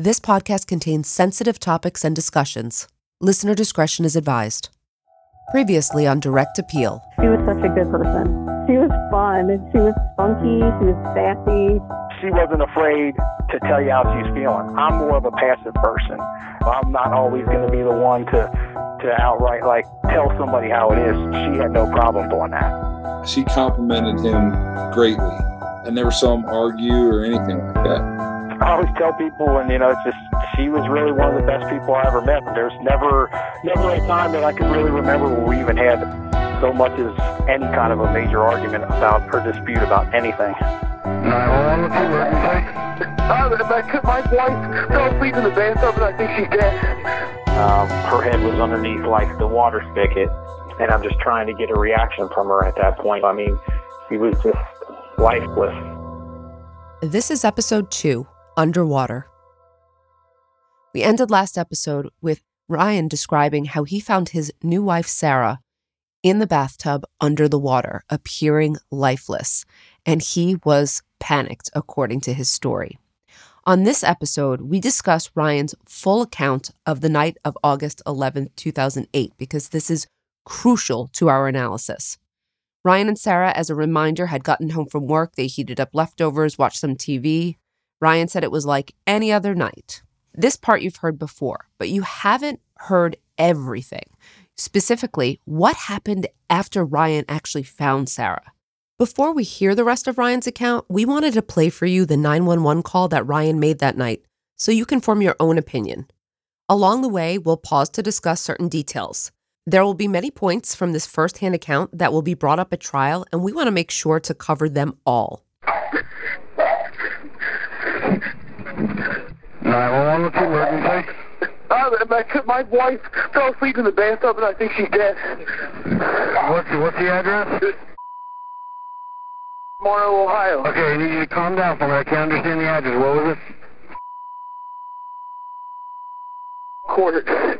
This podcast contains sensitive topics and discussions. Listener discretion is advised. Previously on Direct Appeal. She was such a good person. She was fun. She was funky. She was sassy. she wasn't afraid to tell you how she's feeling. I'm more of a passive person. I'm not always going to be the one to to outright like tell somebody how it is. She had no problem doing that. She complimented him greatly. I never saw him argue or anything like that. I always tell people, and you know, it's just she was really one of the best people I ever met. There's never never a time that I can really remember where we even had so much as any kind of a major argument about or dispute about anything. Uh, my, my wife fell asleep in the bathtub and I think she's dead. Um, her head was underneath like the water spigot, and I'm just trying to get a reaction from her at that point. I mean, she was just lifeless. This is episode two Underwater. We ended last episode with Ryan describing how he found his new wife, Sarah, in the bathtub under the water, appearing lifeless, and he was panicked, according to his story. On this episode, we discuss Ryan's full account of the night of August 11th, 2008, because this is crucial to our analysis. Ryan and Sarah, as a reminder, had gotten home from work. They heated up leftovers, watched some TV. Ryan said it was like any other night. This part you've heard before, but you haven't heard everything. Specifically, what happened after Ryan actually found Sarah. Before we hear the rest of Ryan's account, we wanted to play for you the 911 call that Ryan made that night so you can form your own opinion. Along the way, we'll pause to discuss certain details. There will be many points from this firsthand account that will be brought up at trial, and we want to make sure to cover them all. 911, what's the emergency? Uh, my, my wife fell asleep in the bathtub and I think she's dead. What's the, what's the address? Morrow, Ohio. Okay, I need you to calm down for me. I can't understand the address. What was it? Quarter.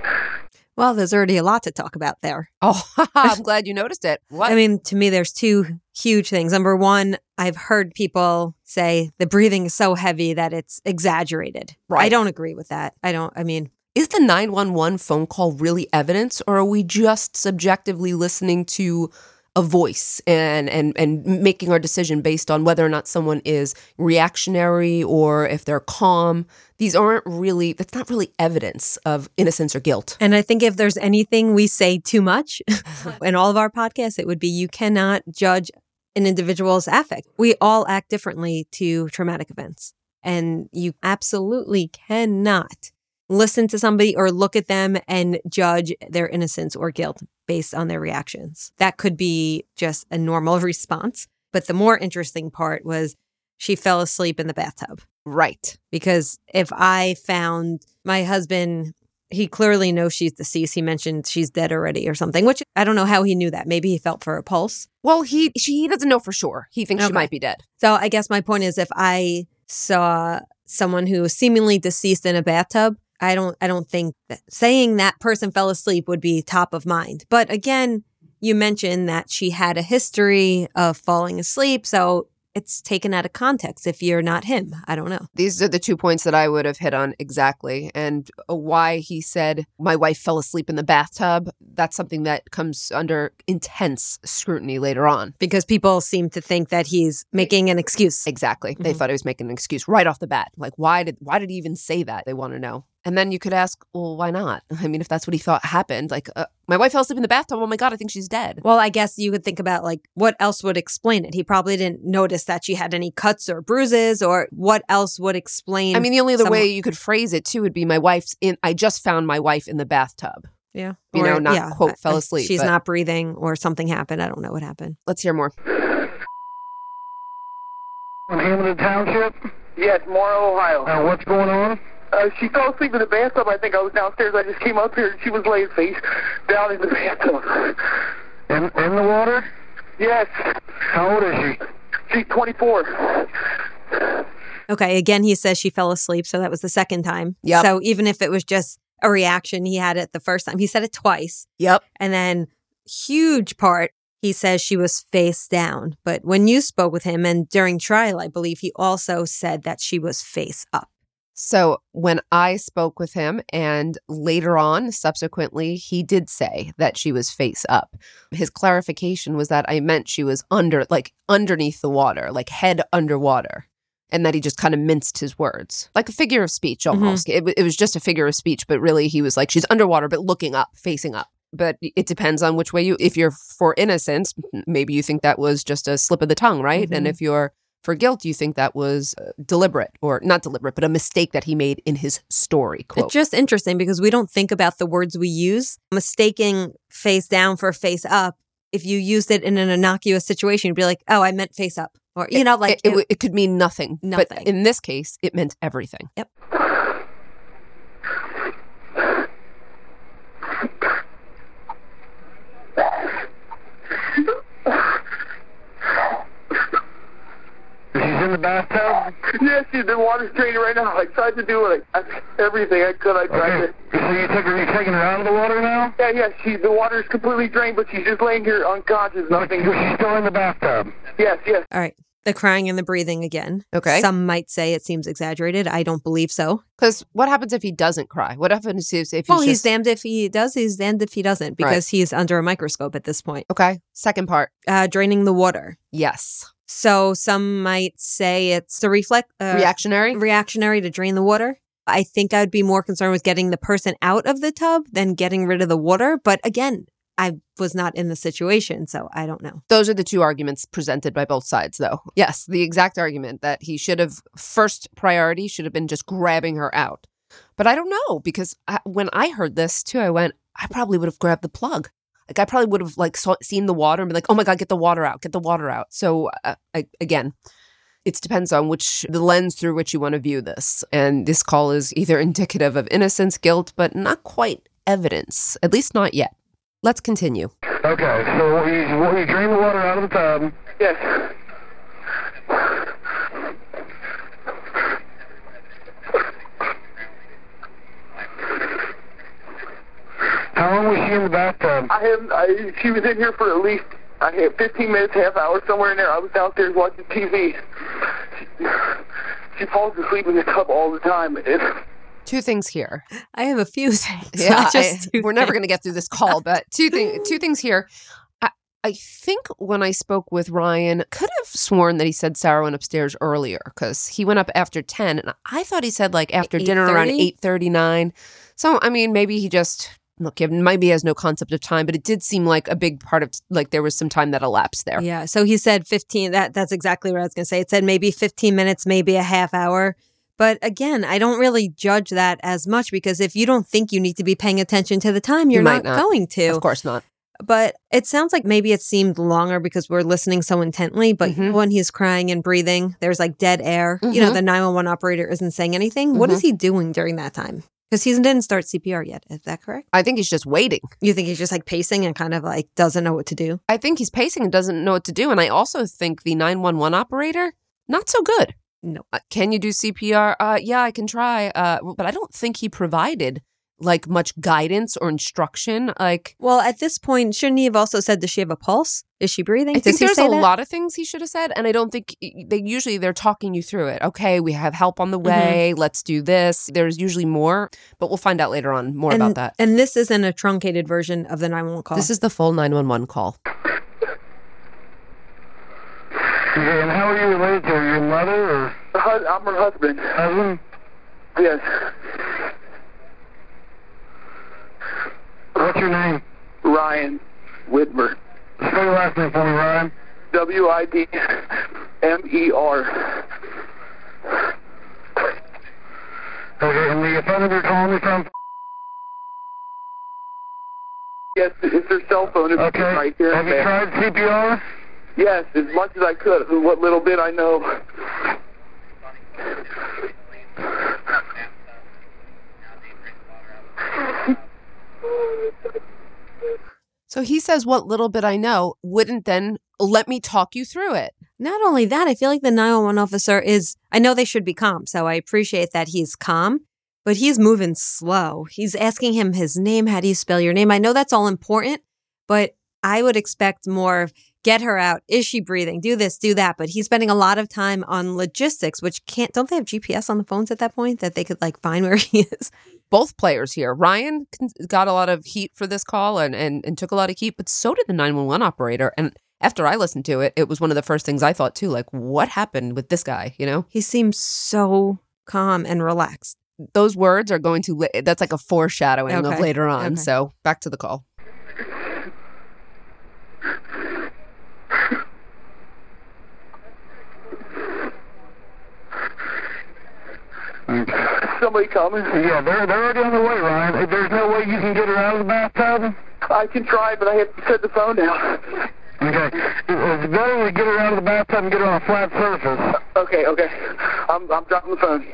Well, there's already a lot to talk about there. Oh, I'm glad you noticed it. What? I mean, to me, there's two huge things. Number one, I've heard people say the breathing is so heavy that it's exaggerated. I don't agree with that. I don't, I mean, Is the 911 phone call really evidence, or are we just subjectively listening to a voice and, and, and making our decision based on whether or not someone is reactionary or if they're calm? These aren't really, that's not really evidence of innocence or guilt. and I think if there's anything we say too much in all of our podcasts, it would be you cannot judge an individual's affect. We all act differently to traumatic events. And you absolutely cannot listen to somebody or look at them and judge their innocence or guilt based on their reactions. That could be just a normal response. But the more interesting part was she fell asleep in the bathtub. Right. Because if I found my husband, he clearly knows she's deceased. He mentioned she's dead already or something, which I don't know how he knew that. Maybe he felt for a pulse. Well, he she he doesn't know for sure. He thinks she might be dead. So I guess my point is if I saw someone who was seemingly deceased in a bathtub, I don't I don't think that saying that person fell asleep would be top of mind. But again, you mentioned that she had a history of falling asleep, so it's taken out of context if you're not him. I don't know. These are the two points that I would have hit on exactly. And uh, why he said, My wife fell asleep in the bathtub. That's something that comes under intense scrutiny later on. Because people seem to think that he's making an excuse. Exactly. They Mhm. thought he was making an excuse right off the bat. Like, why did why did he even say that? They want to know. And then you could ask, well, why not? I mean, if that's what he thought happened, like, uh, my wife fell asleep in the bathtub. Oh my god, I think she's dead. Well, I guess you could think about like what else would explain it. He probably didn't notice that she had any cuts or bruises, or what else would explain. I mean, the only other someone- way you could phrase it too would be, my wife's in. I just found my wife in the bathtub. yeah, you know, not, quote, I- fell asleep, She's but- not breathing, or something happened. I don't know what happened. Let's hear more. In Hamilton Township? Yes, Morrow, Ohio. Uh, what's going on? Uh, she fell asleep in the bathtub. I think I was downstairs. I just came up here and she was laying face down in the bathtub. In in the water? Yes. How old is she? She's 24. Okay, again, he says she fell asleep, so that was the second time. Yep. So even if it was just a reaction, he had it the first time. He said it twice. Yep. And then, huge part, he says she was face down. But when you spoke with him and during trial, I believe he also said that she was face up. So when I spoke with him and later on, subsequently, he did say that she was face up. His clarification was that I meant she was under, like underneath the water, like head underwater. And that he just kind of minced his words, like a figure of speech almost. It, w- it was just a figure of speech, but really he was like, she's underwater, but looking up, facing up. But it depends on which way you, if you're for innocence, maybe you think that was just a slip of the tongue, right? And Mhm. if you're for guilt, you think that was uh, deliberate or not deliberate, but a mistake that he made in his story. Quote. It's just interesting because we don't think about the words we use. Mistaking face down for face up. If you used it in an innocuous situation, you'd be like, "Oh, I meant face up," or you know, like it, it, it could mean nothing. But Nothing. in this case, it meant everything. Yep. Bathtub? Yes, she, the water's draining right now. I tried to do it. I, I, everything I could. I tried Okay. to. So you took her, you taking her out of the water now? Yeah, yeah. She, the water's completely drained, but she's just laying here unconscious. Nothing. She's still in the bathtub. Yes, yes. All right. The crying and the breathing again. Okay. Some might say it seems exaggerated. I don't believe so. Because what happens if he doesn't cry? What happens if, if well, he's, he's damned if he does, he's damned if he doesn't, because he's under a microscope at this point. Okay. Second part. Uh, draining the water. Yes. So some might say it's the reflect uh, Reactionary. reactionary to drain the water. I think I'd be more concerned with getting the person out of the tub than getting rid of the water. But again, I was not in the situation, so I don't know. Those are the two arguments presented by both sides, though. Yes, the exact argument that he should have first priority should have been just grabbing her out. But I don't know because I, when I heard this too, I went, I probably would have grabbed the plug. Like I probably would have like saw, seen the water and be like, oh my god, get the water out, get the water out. So uh, I, again, it depends on which the lens through which you want to view this. And this call is either indicative of innocence, guilt, but not quite evidence, at least not yet. Let's continue. Okay, so you, well, you drain the water out of the tub. Yes. How she in the bathtub? I have. I, she was in here for at least. I had 15 minutes, half hour, somewhere in there. I was downstairs watching TV. She, she falls asleep in the tub all the time. It, Two things here. I have a few things. Yeah, not I- we're never going to get through this call, but two things. Two things here. I, I think when I spoke with Ryan, could have sworn that he said Sarah went upstairs earlier because he went up after ten, and I thought he said like after dinner around 8:30? eight thirty nine. So I mean, maybe he just look. He maybe he has no concept of time, but it did seem like a big part of like there was some time that elapsed there. Yeah. So he said 15. That That's exactly what I was going to say. It said maybe 15 minutes, maybe a half hour. But again, I don't really judge that as much because if you don't think you need to be paying attention to the time, you're might not, not. going to. Of course not. But it sounds like maybe it seemed longer because we're listening so intently. But Mhm. when he's crying and breathing, there's like dead air. You know, Mhm. the 911 operator isn't saying anything. What Mm-hmm. is he doing during that time? Because he didn't start CPR yet. Is that correct? I think he's just waiting. You think he's just like pacing and kind of like doesn't know what to do? I think he's pacing and doesn't know what to do. And I also think the 911 operator, not so good. No. Uh, can you do CPR? Uh, yeah, I can try. Uh, but I don't think he provided like much guidance or instruction. Like, Well, at this point, shouldn't he have also said, does she have a pulse? Is she breathing? I Does think he there's say a that? lot of things he should have said, and I don't think they usually they're talking you through it. Okay, we have help on the Mm-hmm. way. Let's do this. There's usually more, but we'll find out later on more and, about that. And this isn't a truncated version of the 911 call. This is the full 911 call. And how are you related to? Your mother or I'm her husband. husband? Yes. What's your name? Ryan Widmer. Spell your last name for me, Ryan. W I D M E R. Okay, and the phone number you're calling me from? Yes, it's her cell phone. It's Okay. right here. Have you tried CPR? Yes, as much as I could. What little bit I know. So he says, What little bit I know wouldn't then let me talk you through it. Not only that, I feel like the 911 officer is, I know they should be calm, so I appreciate that he's calm, but he's moving slow. He's asking him his name. How do you spell your name? I know that's all important, but I would expect more of, get her out. Is she breathing? Do this, do that. But he's spending a lot of time on logistics, which can't, don't they have GPS on the phones at that point that they could like find where he is? Both players here. Ryan got a lot of heat for this call and, and, and took a lot of heat, but so did the 911 operator. And after I listened to it, it was one of the first things I thought too. Like, what happened with this guy? You know, he seems so calm and relaxed. Those words are going to. That's like a foreshadowing Okay. of later on. Okay. So back to the call. Somebody coming? Yeah, they're they're already on the way, Ryan. There's no way you can get her out of the bathtub. I can try, but I have to set the phone down. Okay, it's better to get her out of the bathtub and get her on a flat surface. Okay, okay. I'm I'm dropping the phone.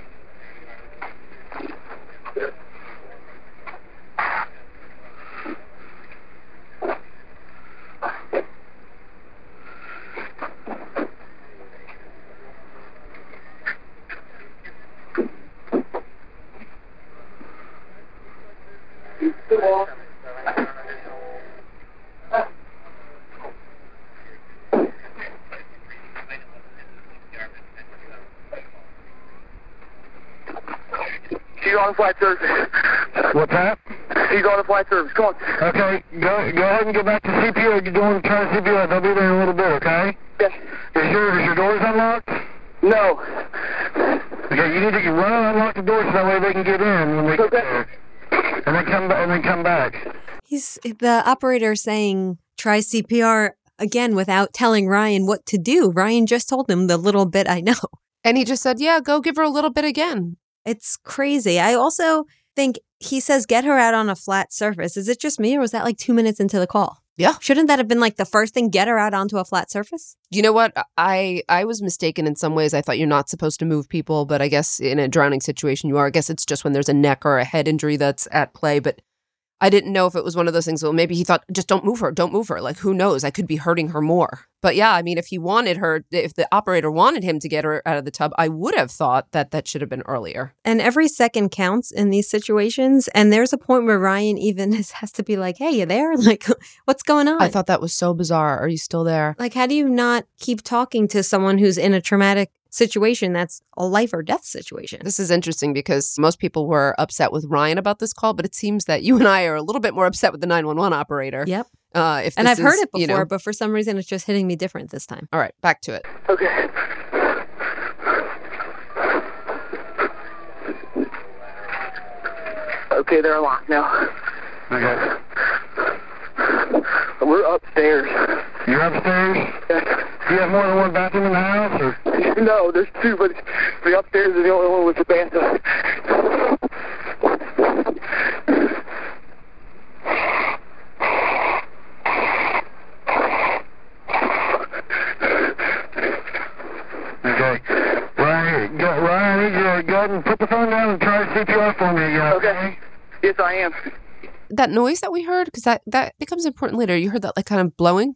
She's on flight surface. What's that? She's on a flight surface. Come on. Okay, go go ahead and get back to CPR. You're doing try CPR. They'll be there in a little bit. Okay. Yes. Is your is your doors unlocked? No. Okay, you need to run and unlock the doors so that way they can get in when they get there, and then come back and then come back. He's the operator saying try CPR again without telling Ryan what to do. Ryan just told him the little bit I know. And he just said, "Yeah, go give her a little bit again." It's crazy. I also think he says get her out on a flat surface. Is it just me or was that like 2 minutes into the call? Yeah. Shouldn't that have been like the first thing get her out onto a flat surface? You know what? I I was mistaken in some ways. I thought you're not supposed to move people, but I guess in a drowning situation you are. I guess it's just when there's a neck or a head injury that's at play. But I didn't know if it was one of those things. Well, maybe he thought just don't move her, don't move her. Like who knows? I could be hurting her more. But yeah, I mean, if he wanted her, if the operator wanted him to get her out of the tub, I would have thought that that should have been earlier. And every second counts in these situations. And there's a point where Ryan even has, has to be like, hey, you there? Like, what's going on? I thought that was so bizarre. Are you still there? Like, how do you not keep talking to someone who's in a traumatic situation that's a life or death situation? This is interesting because most people were upset with Ryan about this call, but it seems that you and I are a little bit more upset with the 911 operator. Yep. Uh, if and I've heard it before, you know- but for some reason it's just hitting me different this time. all right, back to it. Okay. Okay, they're locked now. Okay. We're upstairs. You're upstairs. Do you have more than one bathroom in the house, or? No, there's two, but the upstairs is the only one with the bathtub. Okay. Ryan, go, Ryan, I need you to go ahead and put the phone down and try CPR for me again. Okay. Yes, I am. That noise that we heard, because that, that becomes important later. You heard that like kind of blowing?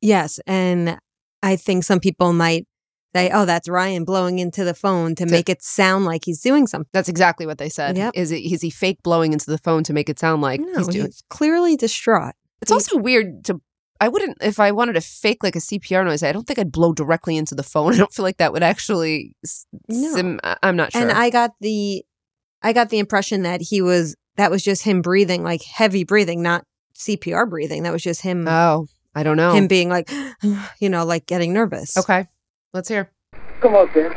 Yes. And I think some people might say, oh, that's Ryan blowing into the phone to make it sound like he's doing something. That's exactly what they said. Yep. Is it is he fake blowing into the phone to make it sound like No, he's doing? he's clearly distraught. It's also weird to. I wouldn't if I wanted to fake like a CPR noise. I don't think I'd blow directly into the phone. I don't feel like that would actually. s- No. sim- I- I'm not sure. And I got the I got the impression that he was that was just him breathing like heavy breathing, not CPR breathing. That was just him oh, I don't know. him being like you know, like getting nervous. okay, let's hear. Come on, Ben.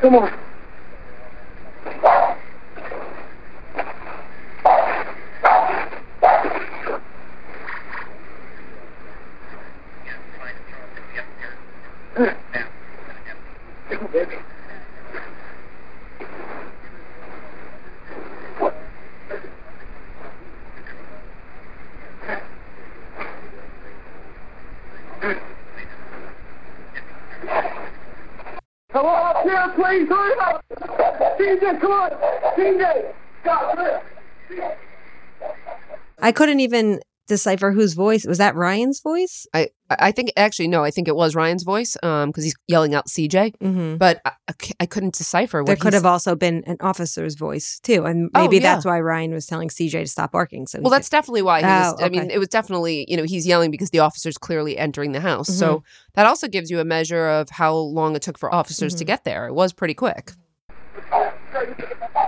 Come on. Come on up here, please. Hurry up. CJ, come on. CJ. Stop. I couldn't even decipher whose voice was that Ryan's voice? I I think actually no, I think it was Ryan's voice um because he's yelling out CJ, Mm-hmm. but I couldn't decipher what There could have also been an officer's voice too, and Oh, maybe yeah. that's why Ryan was telling CJ to stop barking. So Well, that's definitely why he was. Oh, I mean, it was definitely, you know, he's yelling because the officer's clearly entering the house. Mm-hmm. So that also gives you a measure of how long it took for officers Mm-hmm. to get there. It was pretty quick.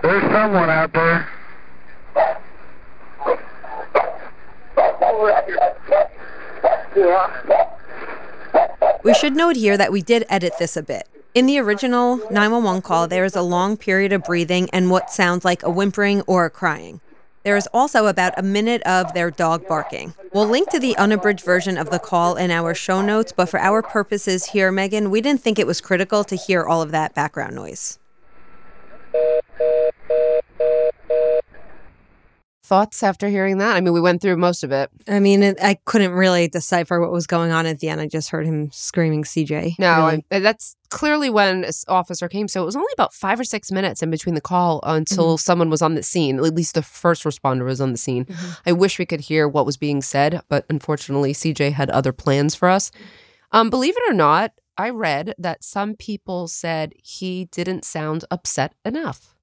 There's someone out there. We should note here that we did edit this a bit. In the original 911 call, there is a long period of breathing and what sounds like a whimpering or a crying. There is also about a minute of their dog barking. We'll link to the unabridged version of the call in our show notes, but for our purposes here, Meghan, we didn't think it was critical to hear all of that background noise. Thoughts after hearing that? I mean, we went through most of it. I mean, it, I couldn't really decipher what was going on at the end. I just heard him screaming CJ. No, really. I, that's clearly when officer came. So it was only about five or six minutes in between the call until Mm-hmm. someone was on the scene. At least the first responder was on the scene. Mm-hmm. I wish we could hear what was being said, but unfortunately, CJ had other plans for us. Um, believe it or not, I read that some people said he didn't sound upset enough.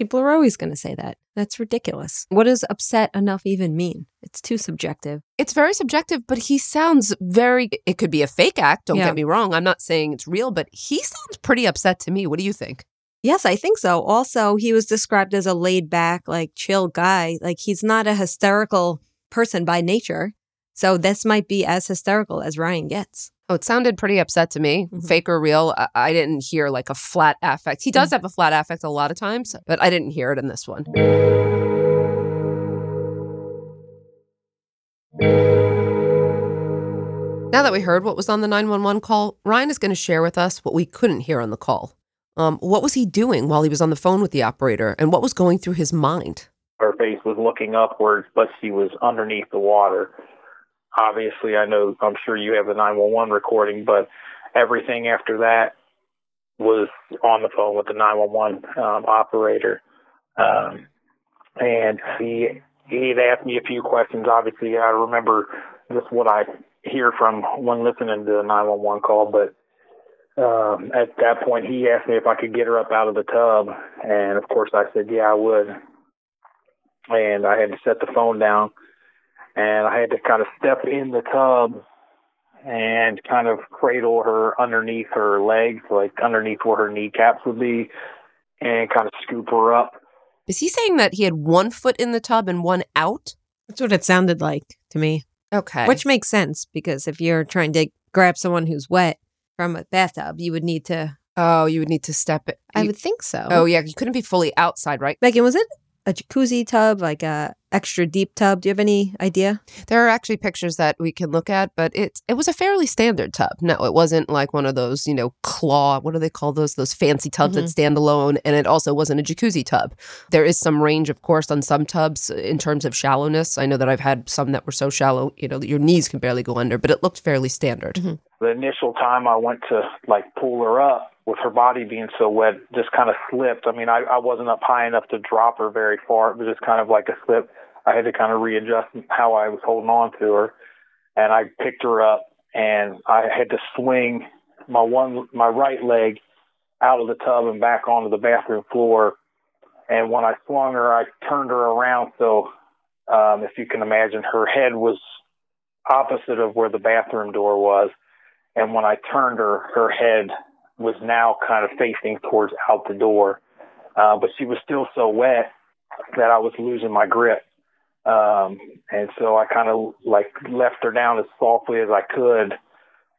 People are always going to say that. That's ridiculous. What does upset enough even mean? It's too subjective. It's very subjective, but he sounds very. It could be a fake act. Don't Yeah. get me wrong. I'm not saying it's real, but he sounds pretty upset to me. What do you think? Yes, I think so. Also, he was described as a laid back, like chill guy. Like he's not a hysterical person by nature. So this might be as hysterical as Ryan gets. Oh, it sounded pretty upset to me. Mhm. Fake or real, I, I didn't hear like a flat affect. He does have a flat affect a lot of times, but I didn't hear it in this one. Now that we heard what was on the 911 call, Ryan is going to share with us what we couldn't hear on the call. Um, what was he doing while he was on the phone with the operator, and what was going through his mind? her face was looking upwards, but she was underneath the water. Obviously, I know, I'm sure you have the 911 recording, but everything after that was on the phone with the 911 um, operator. Um, and he he'd asked me a few questions. Obviously, I remember just what I hear from when listening to the 911 call, but um, at that point, he asked me if I could get her up out of the tub, and of course, I said, yeah, I would and I had to set the phone down and I had to kind of step in the tub and kind of cradle her underneath her legs, like underneath where her kneecaps would be, and kind of scoop her up. Is he saying that he had one foot in the tub and one out? That's what it sounded like to me. Okay. Which makes sense because if you're trying to grab someone who's wet from a bathtub, you would need to. Oh, you would need to step it. I you- would think so. Oh, yeah. You couldn't be fully outside, right? Meghan, was it a jacuzzi tub, like a extra deep tub? Do you have any idea? There are actually pictures that we can look at, but it it was a fairly standard tub. No, it wasn't like one of those, you know, claw. What do they call those? Those fancy tubs that mm-hmm. stand alone, and it also wasn't a jacuzzi tub. There is some range, of course, on some tubs in terms of shallowness. I know that I've had some that were so shallow, you know, that your knees can barely go under, but it looked fairly standard. Mm-hmm. The initial time I went to like pull her up with her body being so wet, just kind of slipped. I mean, I, I wasn't up high enough to drop her very far. It was just kind of like a slip. I had to kind of readjust how I was holding on to her, and I picked her up and I had to swing my one my right leg out of the tub and back onto the bathroom floor. And when I swung her, I turned her around so um, if you can imagine, her head was opposite of where the bathroom door was. And when I turned her, her head was now kind of facing towards out the door. Uh, but she was still so wet that I was losing my grip. Um, and so I kind of like left her down as softly as I could.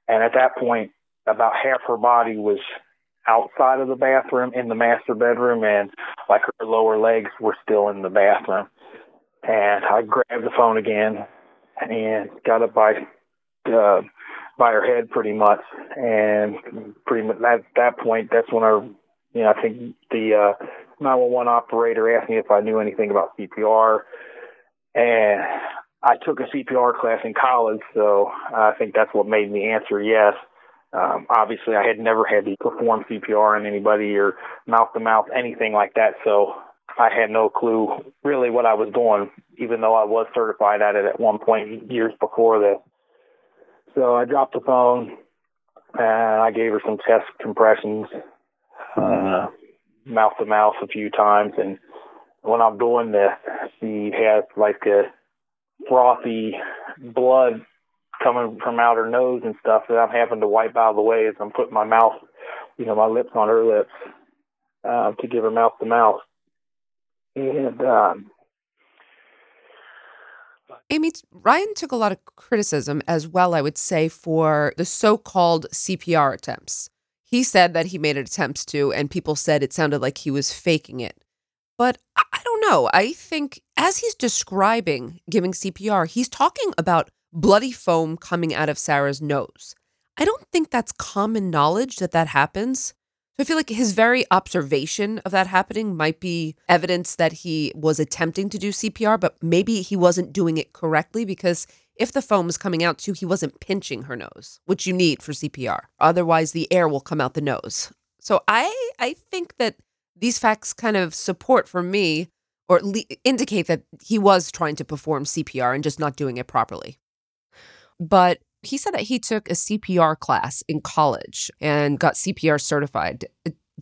And at that point, about half her body was outside of the bathroom in the master bedroom, and like her lower legs were still in the bathroom. And I grabbed the phone again and got up by uh, by her head pretty much, and pretty much at that point, that's when I, you know, I think the uh, 911 operator asked me if I knew anything about CPR, and I took a CPR class in college, so I think that's what made me answer yes. Um, obviously, I had never had to perform CPR on anybody or mouth to mouth, anything like that, so I had no clue really what I was doing, even though I was certified at it at one point years before this. So I dropped the phone and I gave her some chest compressions, uh, mouth to mouth a few times. And when I'm doing this, she has like a frothy blood coming from out her nose and stuff that I'm having to wipe out of the way as I'm putting my mouth, you know, my lips on her lips uh, to give her mouth to mouth. And um, Amy, Ryan took a lot of criticism as well, I would say, for the so called CPR attempts. He said that he made attempts to, and people said it sounded like he was faking it. But I I don't know. I think as he's describing giving CPR, he's talking about bloody foam coming out of Sarah's nose. I don't think that's common knowledge that that happens. I feel like his very observation of that happening might be evidence that he was attempting to do CPR, but maybe he wasn't doing it correctly because if the foam is coming out too, he wasn't pinching her nose, which you need for CPR. Otherwise, the air will come out the nose. So I I think that these facts kind of support for me or le- indicate that he was trying to perform CPR and just not doing it properly. But he said that he took a CPR class in college and got CPR certified.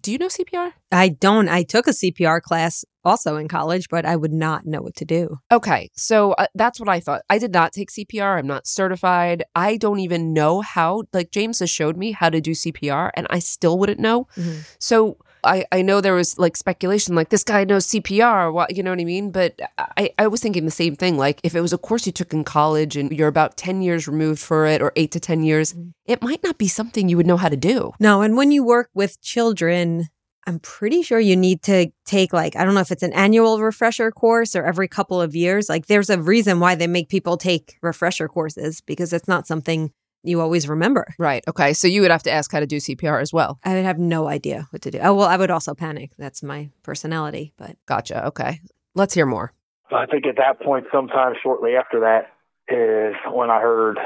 Do you know CPR? I don't. I took a CPR class also in college, but I would not know what to do. Okay, so uh, that's what I thought. I did not take CPR. I'm not certified. I don't even know how. Like James has showed me how to do CPR, and I still wouldn't know. Mm-hmm. So I, I know there was like speculation, like this guy knows CPR. What you know what I mean? But I, I was thinking the same thing. Like if it was a course you took in college and you're about ten years removed for it, or eight to ten years, mm. it might not be something you would know how to do. No, and when you work with children, I'm pretty sure you need to take like I don't know if it's an annual refresher course or every couple of years. Like there's a reason why they make people take refresher courses because it's not something you always remember. Right. Okay. So you would have to ask how to do CPR as well. I would have no idea what to do. Oh well, I would also panic. That's my personality. But Gotcha. Okay. Let's hear more. I think at that point, sometime shortly after that, is when I heard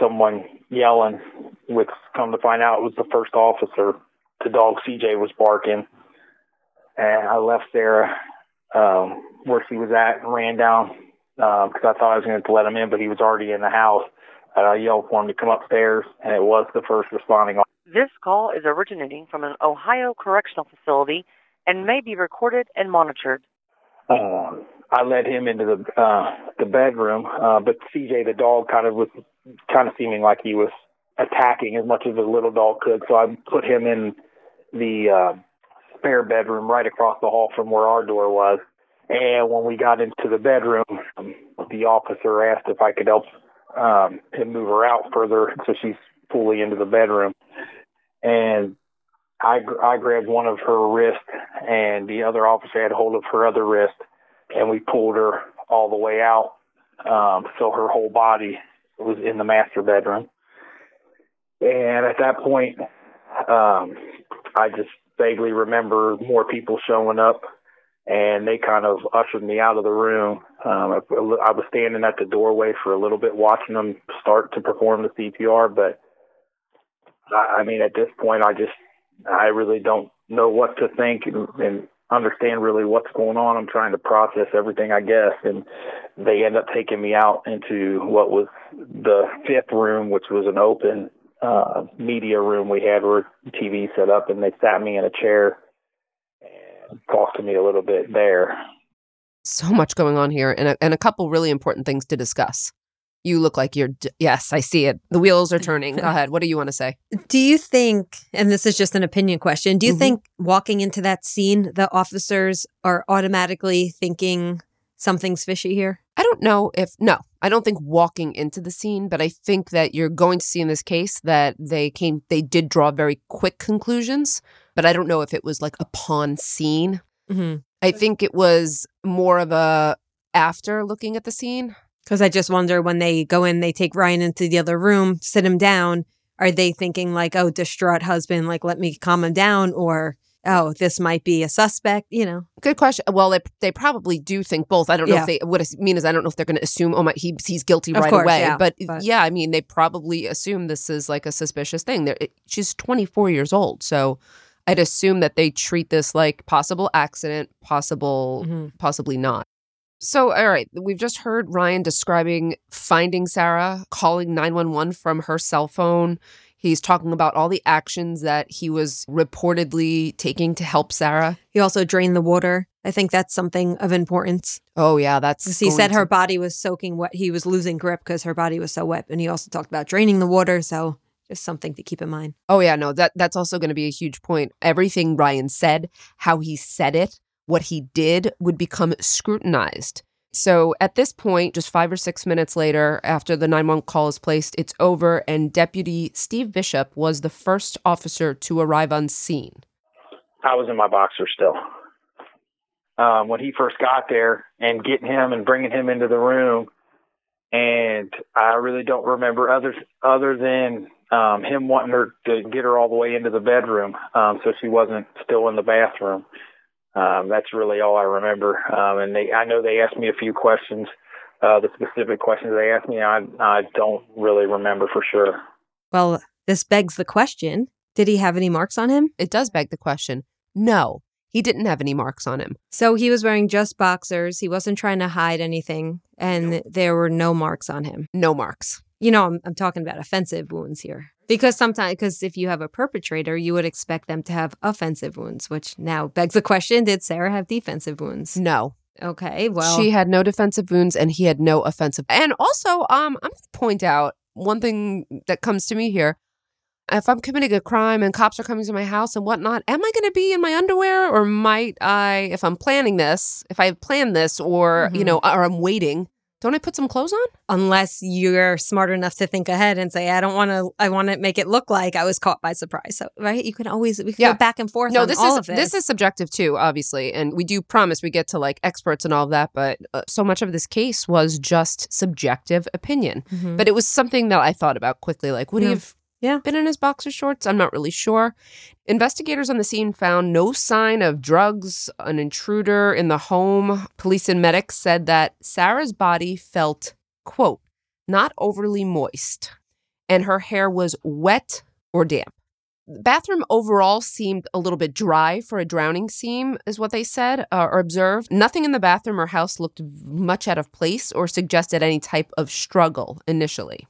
someone yelling. Which, come to find out, it was the first officer. The dog CJ was barking, and I left Sarah um, where she was at and ran down because I thought I was going to let him in, but he was already in the house. And I yelled for him to come upstairs, and it was the first responding officer. This call is originating from an Ohio correctional facility and may be recorded and monitored. uh, I led him into the uh, the bedroom, uh, but CJ the dog kind of was kind of seeming like he was attacking as much as a little dog could. So I put him in the uh, spare bedroom right across the hall from where our door was. And when we got into the bedroom, um, the officer asked if I could help um, him move her out further so she's fully into the bedroom. And I, I grabbed one of her wrists, and the other officer had hold of her other wrist, and we pulled her all the way out. Um, so her whole body was in the master bedroom. And at that point, um, I just vaguely remember more people showing up, and they kind of ushered me out of the room. Um, I, I was standing at the doorway for a little bit, watching them start to perform the CPR. But I, I mean, at this point, I just I really don't know what to think and, and understand really what's going on. I'm trying to process everything, I guess, and they end up taking me out into what was the fifth room, which was an open uh, media room we had where TV set up, and they sat me in a chair and talked to me a little bit there. So much going on here, and a, and a couple really important things to discuss. You look like you're. d- Yes, I see it. The wheels are turning. Go ahead. What do you want to say? do you think, and this is just an opinion question, do you Mhm. think walking into that scene, the officers are automatically thinking something's fishy here? I don't know if no, I don't think walking into the scene, but I think that you're going to see in this case that they came they did draw very quick conclusions, but I don't know if it was like upon scene. Mm-hmm. I think it was more of a after looking at the scene. Because I just wonder when they go in, they take Ryan into the other room, sit him down. Are they thinking like, oh, distraught husband, like let me calm him down, or oh, this might be a suspect? You know, Good question. Well, they they probably do think both. I don't know Yeah. if they what I mean is I don't know if they're going to assume oh my he, he's guilty Of right course, away. yeah, but, but- yeah, I mean they probably assume this is like a suspicious thing. It, she's 24 years old, so I'd assume that they treat this like possible accident, possible Mhm. possibly not. So, all right, we've just heard Ryan describing finding Sarah, calling 911 from her cell phone. He's talking about all the actions that he was reportedly taking to help Sarah. He also drained the water. I think that's something of importance. Oh, yeah, that's. he said her body was soaking wet. He was losing grip because her body was so wet. And he also talked about draining the water. So just something to keep in mind. Oh yeah, no, that that's also going to be a huge point. Everything Ryan said, how he said it, what he did would become scrutinized. So at this point, just 5 or 6 minutes later after the 911 call is placed, it's over and Deputy Steve Bishop was the first officer to arrive on scene. I was in my boxer still. Um, when he first got there and getting him and bringing him into the room, and I really don't remember other other than um, him wanting her to get her all the way into the bedroom, um, so she wasn't still in the bathroom. Um, that's really all I remember. Um, and they, I know they asked me a few questions. Uh, the specific questions they asked me, I, I don't really remember for sure. Well, this begs the question Did he have any marks on him? It does beg the question. No, he didn't have any marks on him. So he was wearing just boxers. He wasn't trying to hide anything. And there were no marks on him. No marks. You know, I'm, I'm talking about offensive wounds here. Because sometimes, because if you have a perpetrator, you would expect them to have offensive wounds, which now begs the question Did Sarah have defensive wounds? No. Okay, well. she had no defensive wounds and he had no offensive. And also, um, I'm going to point out one thing that comes to me here. If I'm committing a crime and cops are coming to my house and whatnot, am I going to be in my underwear or might I, if I'm planning this, if I planned this or, you Mhm. know, or I'm waiting, don't I put some clothes on? unless you're smart enough to think ahead and say, I don't want to, I want to make it look like I was caught by surprise. So, right? You can always, we can Yeah. go back and forth No, on this all is of this. this is subjective too, obviously, and we do promise we get to like experts and all of that, but uh, so much of this case was just subjective opinion. Mhm. But it was something that I thought about quickly, like would he Yeah. have Yeah. been in his boxer shorts? I'm not really sure. Investigators on the scene found no sign of drugs, an intruder in the home. Police and medics said that Sarah's body felt, quote, not overly moist, and her hair was wet or damp. The bathroom overall seemed a little bit dry for a drowning scene, is what they said uh, or observed. Nothing in the bathroom or house looked much out of place or suggested any type of struggle initially.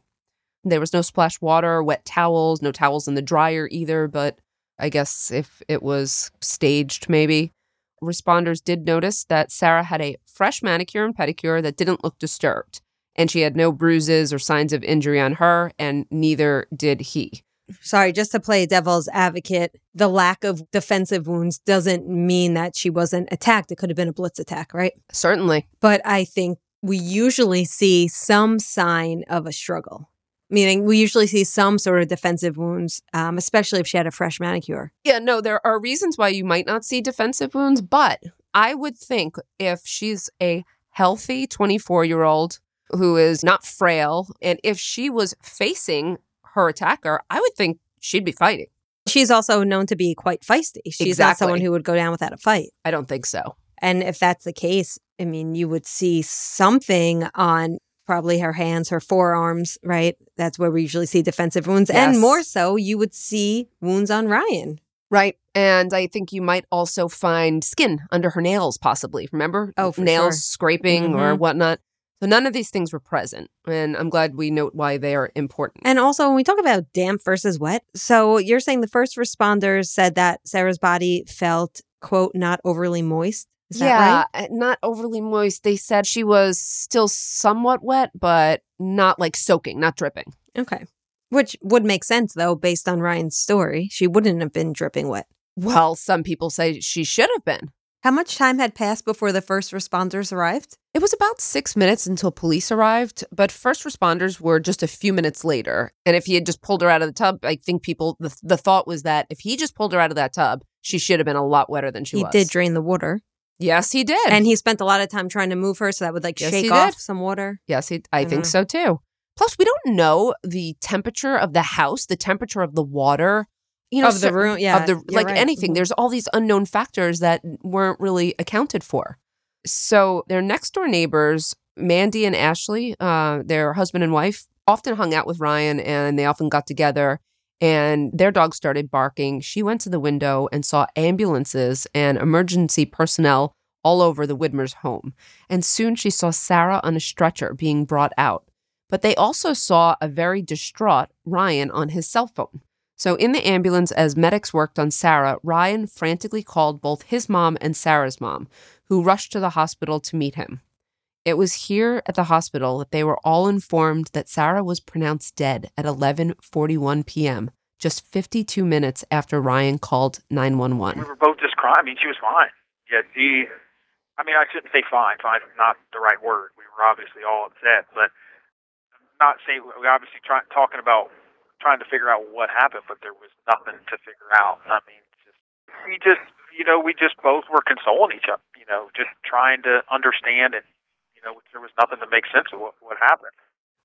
There was no splash water, wet towels, no towels in the dryer either, but I guess if it was staged, maybe. Responders did notice that Sarah had a fresh manicure and pedicure that didn't look disturbed, and she had no bruises or signs of injury on her, and neither did he. Sorry, just to play devil's advocate, the lack of defensive wounds doesn't mean that she wasn't attacked. It could have been a blitz attack, right? Certainly. But I think we usually see some sign of a struggle, meaning we usually see some sort of defensive wounds, um, especially if she had a fresh manicure. Yeah, no, there are reasons why you might not see defensive wounds, but I would think if she's a healthy 24 year old who is not frail, and if she was facing her attacker, I would think she'd be fighting. She's also known to be quite feisty. She's not someone who would go down without a fight. I don't think so. And if that's the case, I mean, you would see something on probably her hands, her forearms, right? That's where we usually see defensive wounds. Yes. And more so, you would see wounds on Ryan. Right. And I think you might also find skin under her nails, possibly. Remember? Oh, for nails sure. scraping or Mhm. whatnot. So none of these things were present. And I'm glad we note why they are important. And also, when we talk about damp versus wet, so you're saying the first responders said that Sarah's body felt, quote, not overly moist. Is that yeah, right? uh, not overly moist. They said she was still somewhat wet, but not like soaking, not dripping. Okay. Which would make sense, though, based on Ryan's story. She wouldn't have been dripping wet. Well, some people say she should have been. How much time had passed before the first responders arrived? It was about six minutes until police arrived, but first responders were just a few minutes later. And if he had just pulled her out of the tub, I think people, the, the thought was that if he just pulled her out of that tub, she should have been a lot wetter than she he was. He did drain the water. Yes, he did. And he spent a lot of time trying to move her so that would like Yes, shake off did. some water. Yes, he, I think so too. Plus, we don't know the temperature of the house, the temperature of the water, you know, Of the room, yeah, of the like right. anything. Mhm. There's all these unknown factors that weren't really accounted for. So their next door neighbors, Mandy and Ashley, uh, their husband and wife, often hung out with Ryan, and they often got together. And their dog started barking. She went to the window and saw ambulances and emergency personnel all over the Widmers' home, and soon she saw Sarah on a stretcher being brought out. But they also saw a very distraught Ryan on his cell phone. So, in the ambulance, as medics worked on Sarah, Ryan frantically called both his mom and Sarah's mom, who rushed to the hospital to meet him. It was here at the hospital that they were all informed that Sarah was pronounced dead at 11:41 p.m., just 52 minutes after Ryan called 911. We were both just crying. I mean, she was fine. Yeah, he. I mean, I shouldn't say fine. Fine not the right word. We were obviously all upset, but not saying we obviously trying talking about trying to figure out what happened, but there was nothing to figure out. I mean, just, we just, you know, we just both were consoling each other. You know, just trying to understand and know, there was nothing to make sense of what, what happened.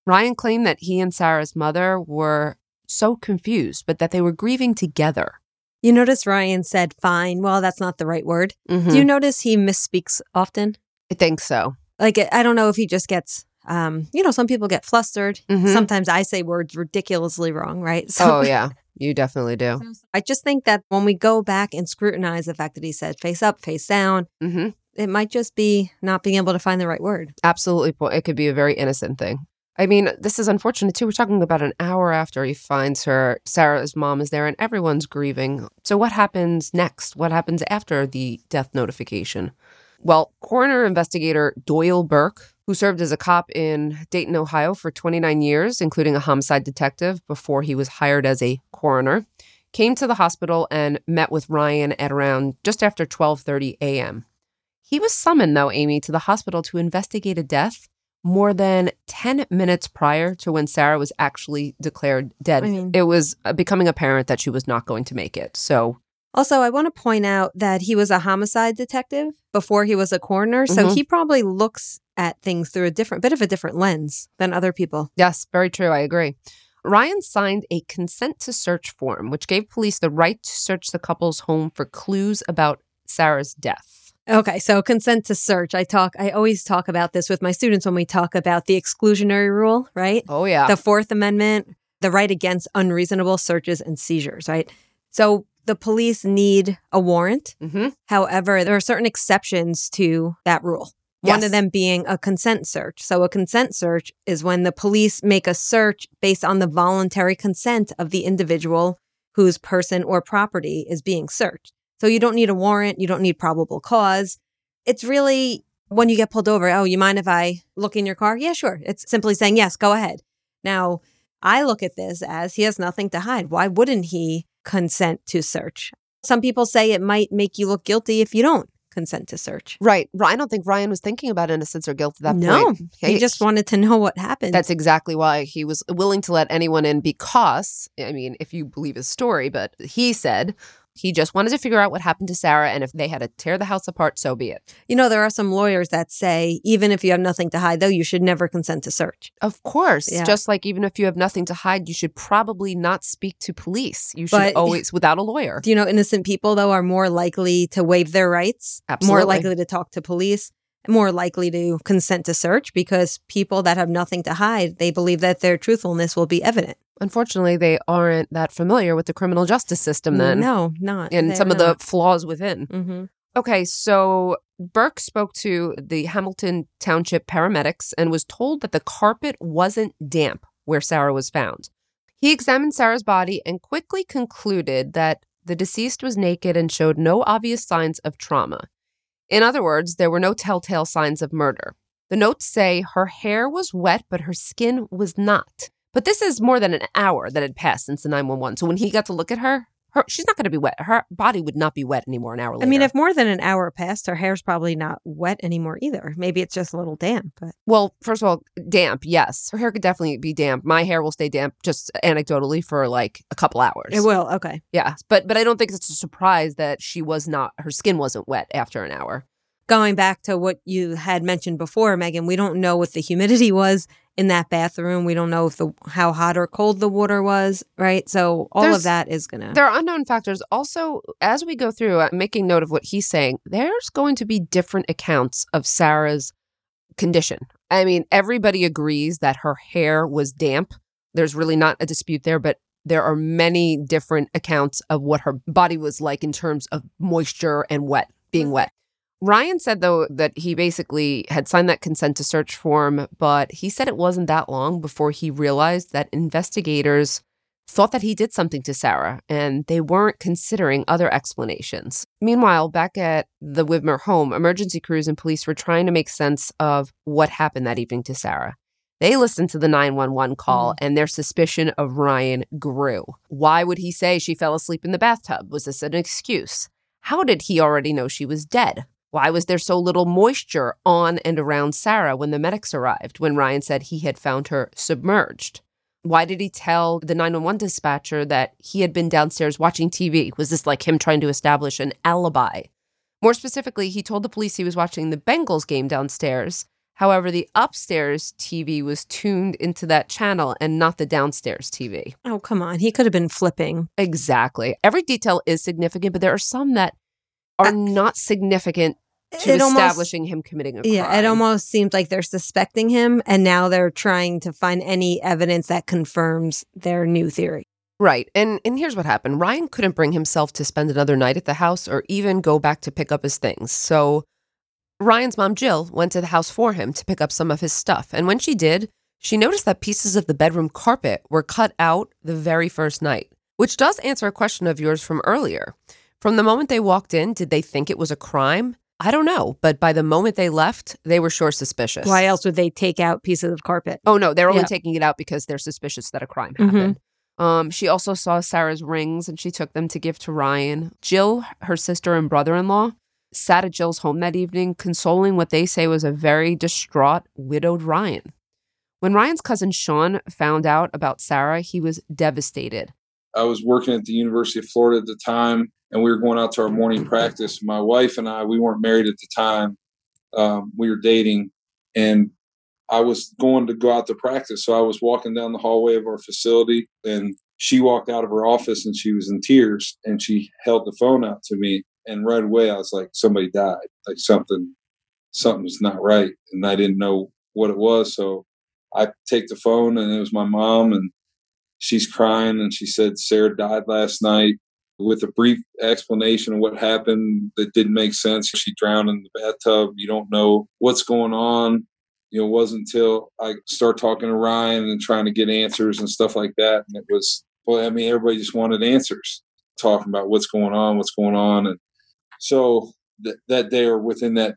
Ryan claimed that he and Sarah's mother were so confused, but that they were grieving together. You notice Ryan said fine. Well, that's not the right word. Mm-hmm. Do you notice he misspeaks often? I think so. Like, I don't know if he just gets, um, you know, some people get flustered. Mhm. Sometimes I say words ridiculously wrong, right? So oh, yeah. You definitely do. I just think that when we go back and scrutinize the fact that he said face up, face down, Mm-hmm. It might just be not being able to find the right word. Absolutely. It could be a very innocent thing. I mean, this is unfortunate too. We're talking about an hour after he finds her. Sarah's mom is there and everyone's grieving. So, what happens next? What happens after the death notification? Well, coroner investigator Doyle Burke, who served as a cop in Dayton, Ohio for 29 years, including a homicide detective before he was hired as a coroner, came to the hospital and met with Ryan at around just after 12:30 a.m. He was summoned, though, Amy, to the hospital to investigate a death more than 10 minutes prior to when Sarah was actually declared dead. I mean- it was uh, becoming apparent that she was not going to make it. So, Also, I want to point out that he was a homicide detective before he was a coroner. So Mhm. he probably looks at things through a different bit of a different lens than other people. yes, very true. I agree. Ryan signed a consent to search form, which gave police the right to search the couple's home for clues about Sarah's death. Okay, so consent to search. I talk I always talk about this with my students when we talk about the exclusionary rule, right? Oh, yeah. The 4th Amendment, the right against unreasonable searches and seizures, right? So the police need a warrant. Mm-hmm. However, there are certain exceptions to that rule. One of them being a consent search. So, a consent search is when the police make a search based on the voluntary consent of the individual whose person or property is being searched. So, you don't need a warrant, you don't need probable cause. It's really when you get pulled over, oh, you mind if I look in your car? Yeah, sure. It's simply saying, yes, go ahead. Now, I look at this as he has nothing to hide. Why wouldn't he consent to search? Some people say it might make you look guilty if you don't consent to search. Right. I don't think Ryan was thinking about innocence or guilt at that no, point. he just wanted to know what happened. That's exactly why he was willing to let anyone in because, I mean, if you believe his story, but he said he just wanted to figure out what happened to Sarah. And if they had to tear the house apart, so be it. you know, there are some lawyers that say even if you have nothing to hide, though, you should never consent to search. Of course. Yeah. Just like even if you have nothing to hide, you should probably not speak to police. You should But- always, without a lawyer. Do you know innocent people though are more likely to waive their rights, Absolutely. more likely to talk to police, more likely to consent to search because people that have nothing to hide, they believe that their truthfulness will be evident. Unfortunately, they aren't that familiar with the criminal justice system then. No, not. And some of the flaws within. hmm Okay, so Burke spoke to the Hamilton Township paramedics and was told that the carpet wasn't damp where Sarah was found. He examined Sarah's body and quickly concluded that the deceased was naked and showed no obvious signs of trauma. In other words, there were no telltale signs of murder. The notes say her hair was wet, but her skin was not. But this is more than an hour that had passed since the 911. So when he got to look at her, her she's not going to be wet. Her body would not be wet anymore an hour later. I mean, if more than an hour passed, her hair's probably not wet anymore either. Maybe it's just a little damp, but Well, first of all, damp, yes. Her hair could definitely be damp. My hair will stay damp just anecdotally for like a couple hours. it will. Okay. Yeah. But but I don't think it's a surprise that she was not her skin wasn't wet after an hour. Going back to what you had mentioned before, Meghan, we don't know what the humidity was in that bathroom. We don't know if the how hot or cold the water was, right? So all There's- of that is gonna. There are unknown factors. Also, as we go through, I'm making note of what he's saying. There's going to be different accounts of Sarah's condition. I mean, everybody agrees that her hair was damp. There's really not a dispute there, but there are many different accounts of what her body was like in terms of moisture and wet, being mm-hmm. wet. Ryan said, though, that he basically had signed that consent to search form, but he said it wasn't that long before he realized that investigators thought that he did something to Sarah and they weren't considering other explanations. Meanwhile, back at the Widmer home, emergency crews and police were trying to make sense of what happened that evening to Sarah. They listened to the 911 call mm-hmm. and their suspicion of Ryan grew. Why would he say she fell asleep in the bathtub? Was this an excuse? How did he already know she was dead? Why was there so little moisture on and around Sarah when the medics arrived, when Ryan said he had found her submerged? Why did he tell the 911 dispatcher that he had been downstairs watching TV? Was this like him trying to establish an alibi? More specifically, he told the police he was watching the Bengals game downstairs. However, the upstairs TV was tuned into that channel and not the downstairs TV. Oh, come on. He could have been flipping. Exactly. Every detail is significant, but there are some that are not significant to It almost- establishing him committing a crime. Yeah, it almost seems like they're suspecting him and now they're trying to find any evidence that confirms their new theory. Right. And and here's what happened. Ryan couldn't bring himself to spend another night at the house or even go back to pick up his things. So Ryan's mom Jill went to the house for him to pick up some of his stuff. And when she did, she noticed that pieces of the bedroom carpet were cut out the very first night, which does answer a question of yours from earlier. From the moment they walked in, did they think it was a crime? I don't know, but by the moment they left, they were sure suspicious. Why else would they take out pieces of carpet? Oh no, they're only Yeah. taking it out because they're suspicious that a crime Mhm. happened. Um, she also saw Sarah's rings and she took them to give to Ryan. Jill, her sister and brother-in-law, sat at Jill's home that evening, consoling what they say was a very distraught, widowed Ryan. When Ryan's cousin Sean found out about Sarah, he was devastated. I was working at the University of Florida at the time, and we were going out to our morning practice. My wife and I, we weren't married at the time. Um, we were dating, and I was going to go out to practice. So I was walking down the hallway of our facility, and she walked out of her office and she was in tears, and she held the phone out to me. And right away, I was like, somebody died. Like something, something's not right, and I didn't know what it was. So I take the phone, and it was my mom, and she's crying and she said Sarah died last night with a brief explanation of what happened that didn't make sense. She drowned in the bathtub. You don't know what's going on. You know, it wasn't until I start talking to Ryan and trying to get answers and stuff like that. And it was, well, I mean, everybody just wanted answers, talking about what's going on, what's going on. And so th- that day or within that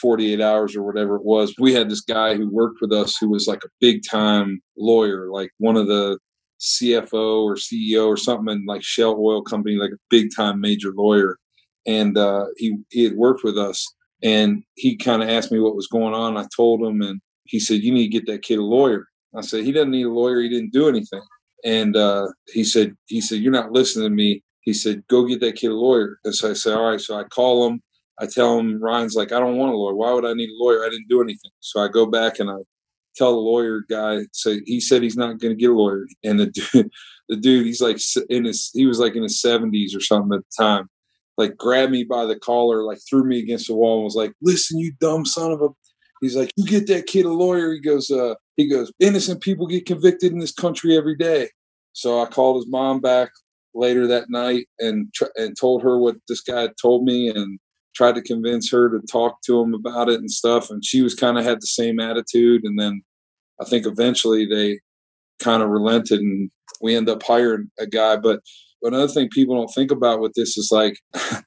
48 hours or whatever it was, we had this guy who worked with us who was like a big time lawyer, like one of the CFO or CEO or something in like Shell Oil Company, like a big time major lawyer. And uh, he he had worked with us, and he kind of asked me what was going on. I told him, and he said, "You need to get that kid a lawyer." I said, "He doesn't need a lawyer. He didn't do anything." And uh, he said, "He said you're not listening to me." He said, "Go get that kid a lawyer." And so I said, "All right." So I call him. I tell him Ryan's like, "I don't want a lawyer. Why would I need a lawyer? I didn't do anything." So I go back and I tell the lawyer guy say he said he's not going to get a lawyer. And the dude, the dude he's like in his he was like in his 70s or something at the time like grabbed me by the collar like threw me against the wall and was like listen you dumb son of a he's like you get that kid a lawyer he goes uh he goes innocent people get convicted in this country every day. So i called his mom back later that night and tr- and told her what this guy told me and tried to convince her to talk to him about it and stuff and she was kind of had the same attitude and then i think eventually they kind of relented and we end up hiring a guy. But another thing people don't think about with this is like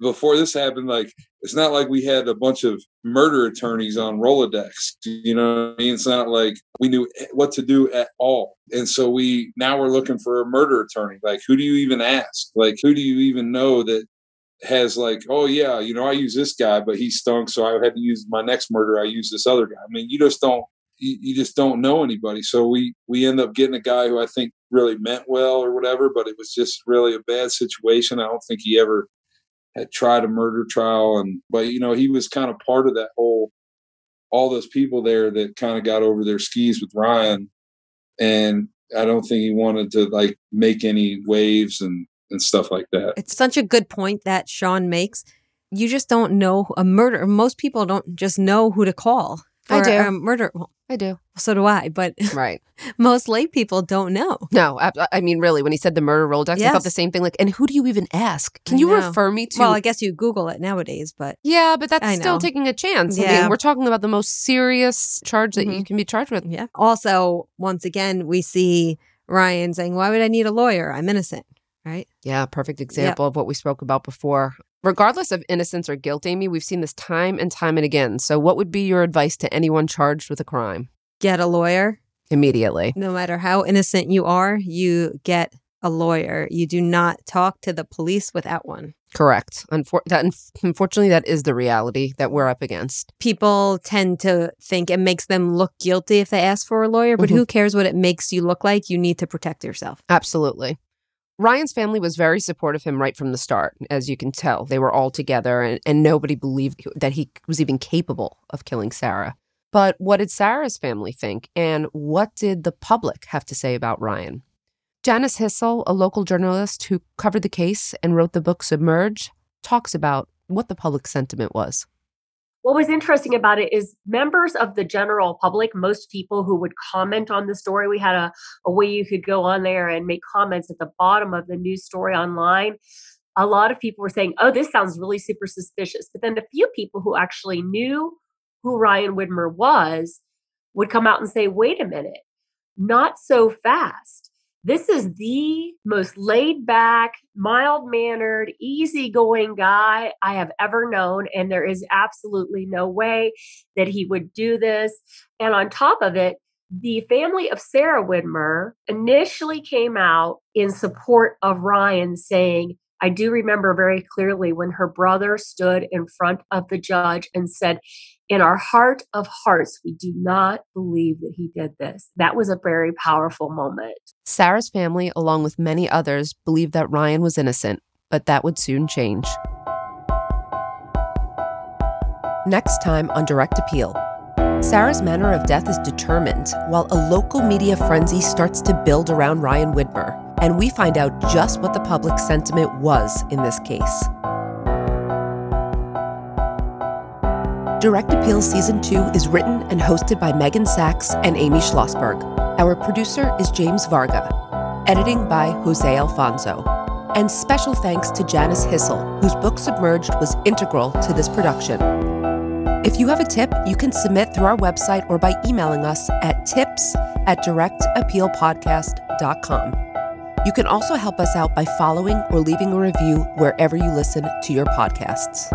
before this happened like it's not like we had a bunch of murder attorneys on rolodex you know what i mean? It's not like we knew what to do at all. And so we now we're looking for a murder attorney. Like who do you even ask? Like who do you even know that has like, oh yeah, you know, I use this guy, but he stunk, so I had to use my next murder. I use this other guy. I mean, you just don't, you, you just don't know anybody. So we we end up getting a guy who I think really meant well or whatever, but it was just really a bad situation. I don't think he ever had tried a murder trial, and but you know, he was kind of part of that whole, all those people there that kind of got over their skis with Ryan, and I don't think he wanted to like make any waves and and stuff like that. It's such a good point that Sean makes. You just don't know a murder. Most people don't just know who to call. for I do. a murder. Well, I do. So do I. But Right. most lay people don't know. No, I, I mean, really, when he said the murder Rolodex, I Yes. thought the same thing. Like, and who do you even ask? Can I you know. refer me to? Well, I guess you Google it nowadays, but yeah, but that's I still know. taking a chance. I Yeah. mean, we're talking about the most serious charge that Mm-hmm. you can be charged with. yeah. Also, once again, we see Ryan saying, "Why would I need a lawyer? I'm innocent." Right? Yeah, perfect example of what we spoke about before. Regardless of innocence or guilt, Amy, we've seen this time and time and again. So, what would be your advice to anyone charged with a crime? Get a lawyer. Immediately. No matter how innocent you are, you get a lawyer. You do not talk to the police without one. Correct. Unfor- that, unfortunately, that is the reality that we're up against. People tend to think it makes them look guilty if they ask for a lawyer, but Mhm. who cares what it makes you look like? You need to protect yourself. Absolutely. Ryan's family was very supportive of him right from the start, as you can tell. They were all together, and, and nobody believed that he was even capable of killing Sarah. But what did Sarah's family think? And what did the public have to say about Ryan? Janice Hisle, a local journalist who covered the case and wrote the book Submerge, talks about what the public sentiment was. What was interesting about it is members of the general public, most people who would comment on the story, we had a, a way you could go on there and make comments at the bottom of the news story online. A lot of people were saying, oh, this sounds really super suspicious. But then the few people who actually knew who Ryan Widmer was would come out and say, wait a minute, not so fast. This is the most laid back, mild mannered, easygoing guy I have ever known. And there is absolutely no way that he would do this. And on top of it, the family of Sarah Widmer initially came out in support of Ryan, saying, I do remember very clearly when her brother stood in front of the judge and said, In our heart of hearts, we do not believe that he did this. That was a very powerful moment. Sarah's family, along with many others, believed that Ryan was innocent, but that would soon change. Next time on Direct Appeal. Sarah's manner of death is determined, while a local media frenzy starts to build around Ryan Widmer, and we find out just what the public sentiment was in this case. Direct Appeal Season 2 is written and hosted by Meghan Sacks and Amy Shlosberg. Our producer is James Varga. Editing by Jose Alfonzo. And special thanks to Janice Hisle, whose book Submerged was integral to this production. If you have a tip, you can submit through our website or by emailing us at tips at directappealpodcast.com. You can also help us out by following or leaving a review wherever you listen to your podcasts.